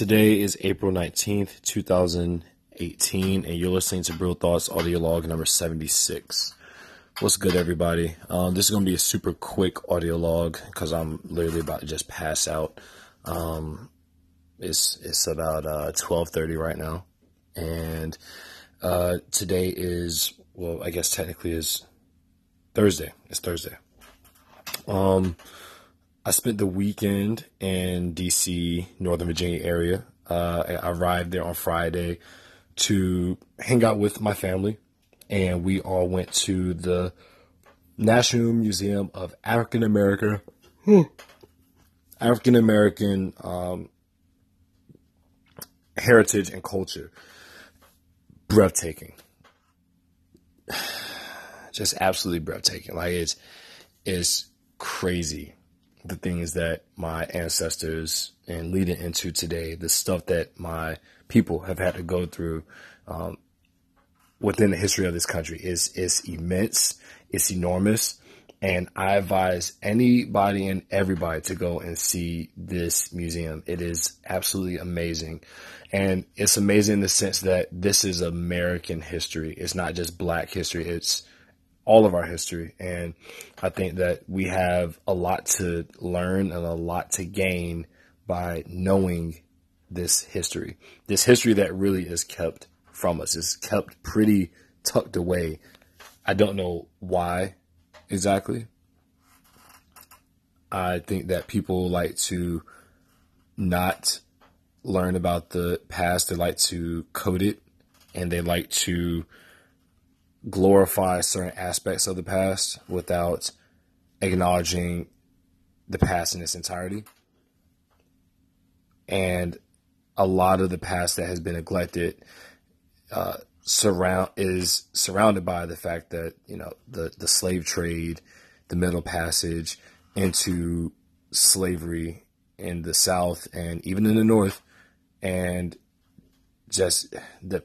Today is April 19th, 2018, and you're listening to Bro Thoughts audio log number 76. What's good, everybody? Um, this is going to be a super quick audio log because I'm literally about to just pass out. Um, it's it's about uh, 12:30 right now, and uh, today is well, I guess technically is Thursday. It's Thursday. Um, I spent the weekend in DC, Northern Virginia area. Uh, I arrived there on Friday to hang out with my family, and we all went to the National Museum of African American African American um, heritage and culture. Breathtaking, just absolutely breathtaking. Like it's it's crazy the things that my ancestors and leading into today, the stuff that my people have had to go through um, within the history of this country is is immense. It's enormous, and I advise anybody and everybody to go and see this museum. It is absolutely amazing, and it's amazing in the sense that this is American history. It's not just Black history. It's all of our history. And I think that we have a lot to learn and a lot to gain by knowing this history. This history that really is kept from us is kept pretty tucked away. I don't know why exactly. I think that people like to not learn about the past. They like to code it and they like to glorify certain aspects of the past without acknowledging the past in its entirety. And a lot of the past that has been neglected uh, surround is surrounded by the fact that you know the the slave trade, the Middle Passage into slavery in the South and even in the North, and just the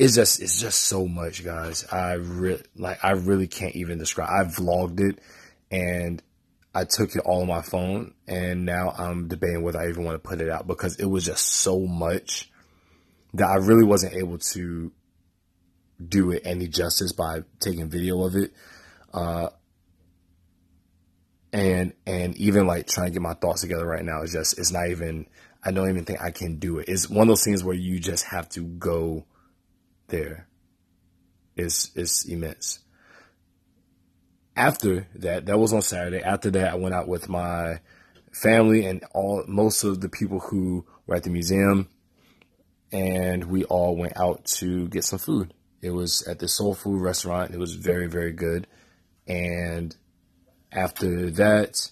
it's just it's just so much, guys. I really like I really can't even describe. I vlogged it and I took it all on my phone and now I'm debating whether I even want to put it out because it was just so much that I really wasn't able to do it any justice by taking video of it. Uh, and and even like trying to get my thoughts together right now is just it's not even I don't even think I can do it. It's one of those things where you just have to go there is is immense. After that, that was on Saturday. After that, I went out with my family and all most of the people who were at the museum, and we all went out to get some food. It was at the Soul Food restaurant. It was very very good, and after that,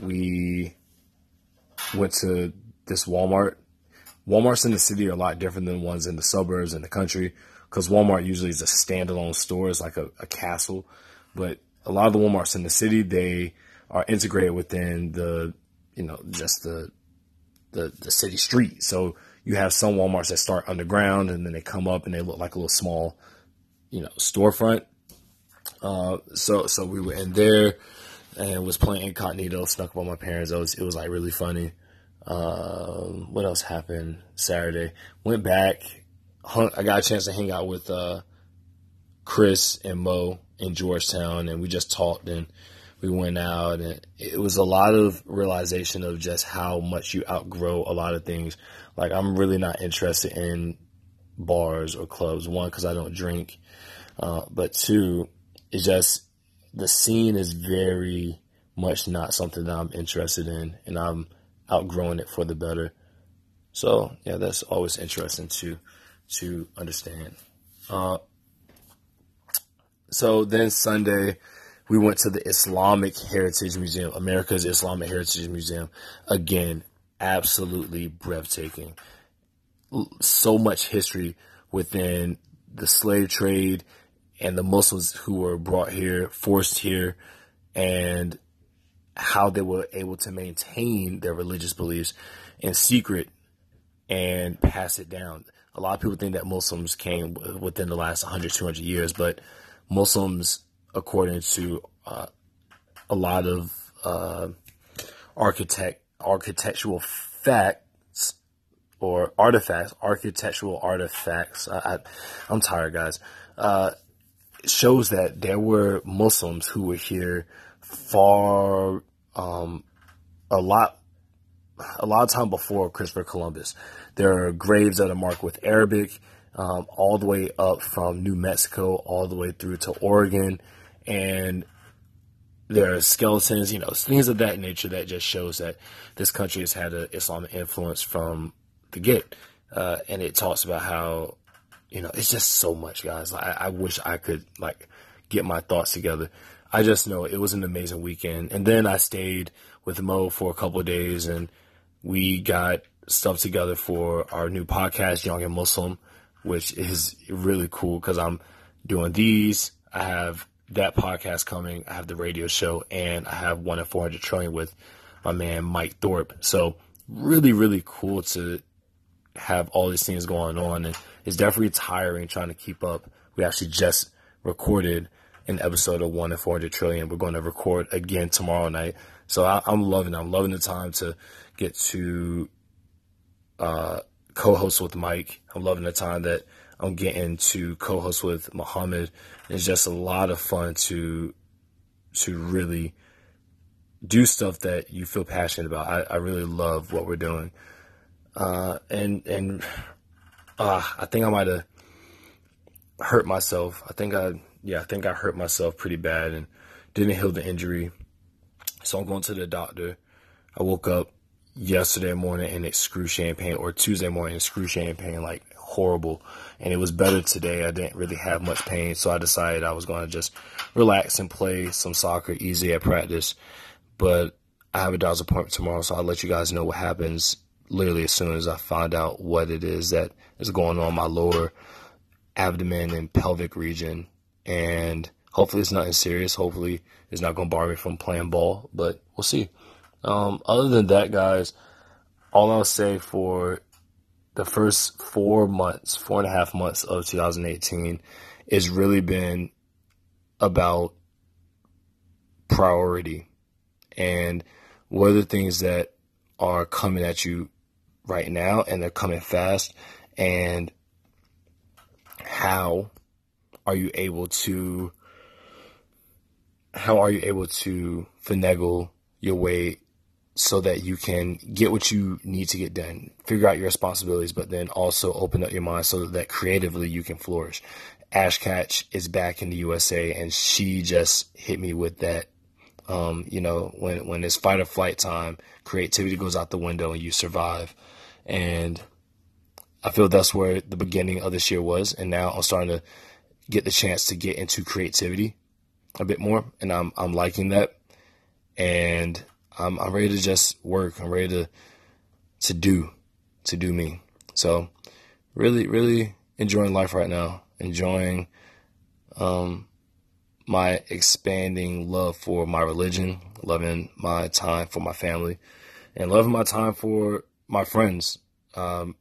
we went to this Walmart Walmarts in the city are a lot different than ones in the suburbs and the country because Walmart usually is a standalone store, it's like a, a, castle. But a lot of the Walmarts in the city, they are integrated within the, you know, just the, the, the city street. So you have some Walmarts that start underground and then they come up and they look like a little small, you know, storefront. Uh, so, so we were in there and was playing incognito, snuck up on my parents. It was, it was like really funny. Um, what else happened Saturday? Went back. Hung, I got a chance to hang out with uh, Chris and Mo in Georgetown, and we just talked and we went out, and it was a lot of realization of just how much you outgrow a lot of things. Like I'm really not interested in bars or clubs. One, because I don't drink, uh, but two, it's just the scene is very much not something that I'm interested in, and I'm outgrowing it for the better. So yeah, that's always interesting to to understand. Uh, so then Sunday, we went to the Islamic Heritage Museum, America's Islamic Heritage Museum. Again, absolutely breathtaking. So much history within the slave trade and the Muslims who were brought here, forced here, and how they were able to maintain their religious beliefs in secret and pass it down. A lot of people think that Muslims came within the last 100, 200 years, but Muslims, according to uh, a lot of uh, architect architectural facts, or artifacts, architectural artifacts. I, I, am tired, guys. Uh, shows that there were Muslims who were here far, um, a lot, a lot of time before Christopher Columbus. There are graves that are marked with Arabic, um, all the way up from New Mexico, all the way through to Oregon, and there are skeletons, you know, things of that nature that just shows that this country has had an Islamic influence from the get. Uh, and it talks about how, you know, it's just so much, guys. I, I wish I could like get my thoughts together. I just know it was an amazing weekend. And then I stayed with Mo for a couple of days and we got stuff together for our new podcast, Young and Muslim, which is really cool because I'm doing these. I have that podcast coming. I have the radio show and I have one at 400 trillion with my man Mike Thorpe. So really, really cool to have all these things going on. And it's definitely tiring trying to keep up. We actually just recorded an episode of one at 400 trillion. We're going to record again tomorrow night. So I, am loving it. I'm loving the time to get to uh, co-host with Mike. I'm loving the time that I'm getting to co-host with Muhammad. It's just a lot of fun to to really do stuff that you feel passionate about. I, I really love what we're doing. Uh, and and uh, I think I might have hurt myself. I think I yeah, I think I hurt myself pretty bad and didn't heal the injury. So I'm going to the doctor. I woke up yesterday morning and in excruciating pain or Tuesday morning in excruciating pain, like horrible. And it was better today. I didn't really have much pain. So I decided I was going to just relax and play some soccer easy at practice. But I have a doctor's appointment tomorrow. So I'll let you guys know what happens literally as soon as I find out what it is that is going on my lower abdomen and pelvic region. And hopefully it's nothing serious. Hopefully it's not going to bar me from playing ball, but we'll see. Um, other than that, guys, all I'll say for the first four months, four and a half months of 2018 is really been about priority and what are the things that are coming at you right now and they're coming fast and how are you able to how are you able to finagle your way so that you can get what you need to get done, figure out your responsibilities, but then also open up your mind so that creatively you can flourish. Ash Catch is back in the USA and she just hit me with that um, you know, when when it's fight or flight time, creativity goes out the window and you survive. And I feel that's where the beginning of this year was. And now I'm starting to get the chance to get into creativity a bit more. And I'm, I'm liking that. And I'm, I'm ready to just work. I'm ready to, to do, to do me. So really, really enjoying life right now. Enjoying, um, my expanding love for my religion, loving my time for my family, and loving my time for my friends. Um,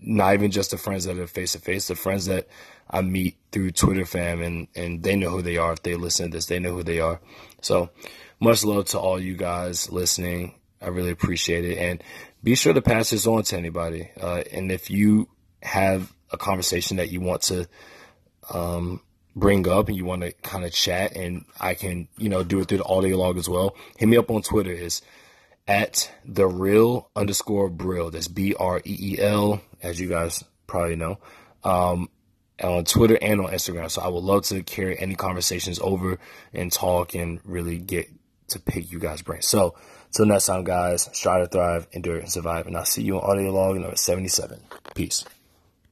not even just the friends that are face to face, the friends that I meet through Twitter fam and, and they know who they are. If they listen to this, they know who they are. So much love to all you guys listening. I really appreciate it. And be sure to pass this on to anybody. Uh, and if you have a conversation that you want to, um, bring up and you want to kind of chat and I can, you know, do it through the audio log as well, hit me up on Twitter. Is at the real underscore Breel. That's B R E E L, as you guys probably know, um, on Twitter and on Instagram. So I would love to carry any conversations over and talk and really get to pick you guys' brains. So till next time, guys, strive to thrive, endure, and survive. And I'll see you on audio log number 77. Peace.